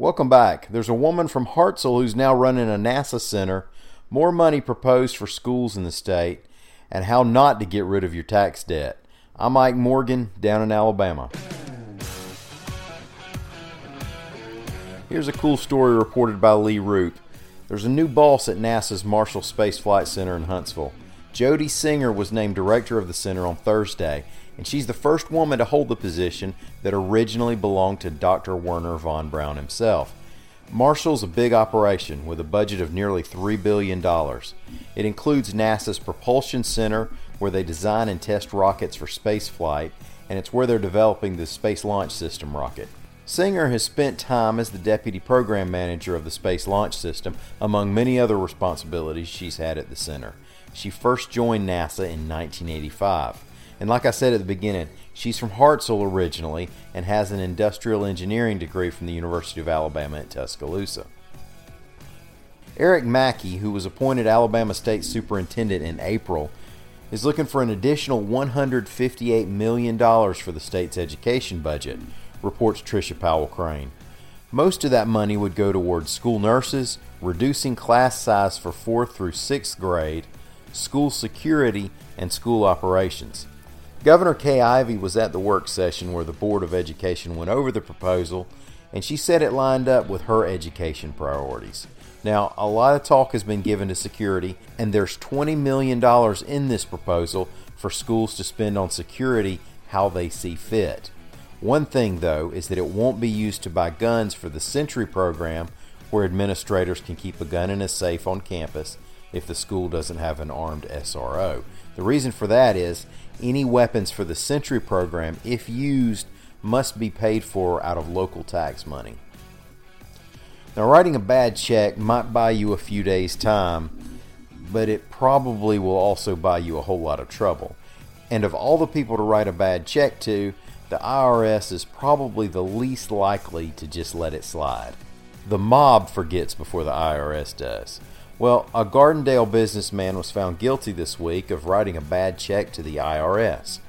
Welcome back. There's a woman from Hartselle who's now running a NASA center, more money proposed for schools in the state, and how not to get rid of your tax debt. I'm Mike Morgan, down in Alabama. Here's a cool story reported by Lee Roop. There's a new boss at NASA's Marshall Space Flight Center in Huntsville. Jody Singer was named director of the center on Thursday, and she's the first woman to hold the position that originally belonged to Dr. Werner von Braun himself. Marshall's a big operation with a budget of nearly $3 billion. It includes NASA's Propulsion Center, where they design and test rockets for spaceflight, and it's where they're developing the Space Launch System rocket. Singer has spent time as the deputy program manager of the Space Launch System, among many other responsibilities she's had at the center. She first joined NASA in 1985. And like I said at the beginning, she's from Hartselle originally and has an industrial engineering degree from the University of Alabama at Tuscaloosa. Eric Mackey, who was appointed Alabama State Superintendent in April, is looking for an additional $158 million for the state's education budget, reports Trisha Powell Crain. Most of that money would go towards school nurses, reducing class size for 4th through 6th grade, school security, and school operations. Governor Kay Ivey was at the work session where the Board of Education went over the proposal, and she said it lined up with her education priorities. Now, a lot of talk has been given to security, and there's $20 million in this proposal for schools to spend on security how they see fit. One thing, though, is that it won't be used to buy guns for the Sentry program, where administrators can keep a gun in a safe on campus if the school doesn't have an armed SRO. The reason for that is any weapons for the Sentry program, if used, must be paid for out of local tax money. Now, writing a bad check might buy you a few days' time, but it probably will also buy you a whole lot of trouble. And of all the people to write a bad check to, the IRS is probably the least likely to just let it slide. The mob forgets before the IRS does. Well, a Gardendale businessman was found guilty this week of writing a bad check to the IRS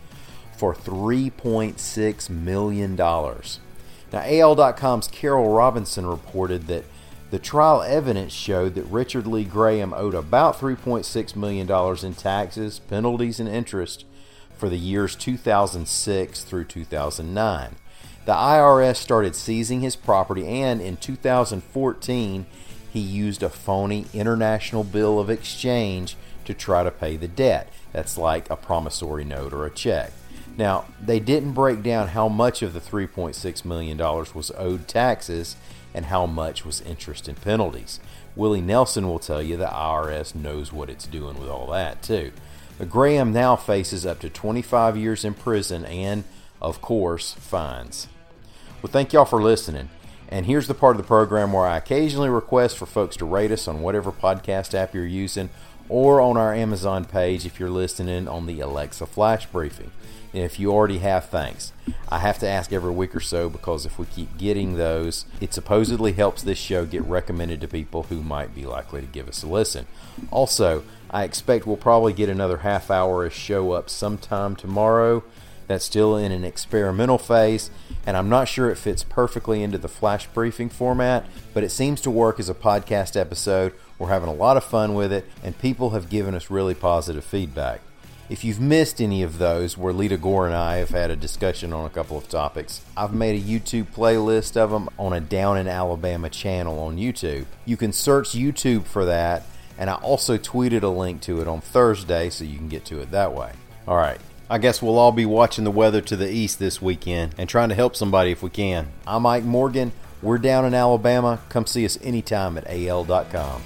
for $3.6 million. Now, AL.com's Carol Robinson reported that the trial evidence showed that Richard Lee Graham owed about $3.6 million in taxes, penalties, and interest for the years 2006 through 2009. The IRS started seizing his property, and in 2014, he used a phony international bill of exchange to try to pay the debt. That's like a promissory note or a check. Now, they didn't break down how much of the $3.6 million was owed taxes and how much was interest and penalties. Willie Nelson will tell you the IRS knows what it's doing with all that, too. But Graham now faces up to 25 years in prison and, of course, fines. Well, thank y'all for listening. And here's the part of the program where I occasionally request for folks to rate us on whatever podcast app you're using or on our Amazon page if you're listening on the Alexa Flash Briefing. And if you already have, thanks. I have to ask every week or so because if we keep getting those, it supposedly helps this show get recommended to people who might be likely to give us a listen. Also, I expect we'll probably get another half hour show up sometime tomorrow that's still in an experimental phase, and I'm not sure it fits perfectly into the flash briefing format, but it seems to work as a podcast episode. We're having a lot of fun with it, and people have given us really positive feedback. If you've missed any of those where Leada Gore and I have had a discussion on a couple of topics, I've made a YouTube playlist of them on a Down in Alabama channel on YouTube. You can search YouTube for that, and I also tweeted a link to it on Thursday so you can get to it that way. All right, I guess we'll all be watching the weather to the east this weekend and trying to help somebody if we can. I'm Mike Morgan. We're down in Alabama. Come see us anytime at al.com.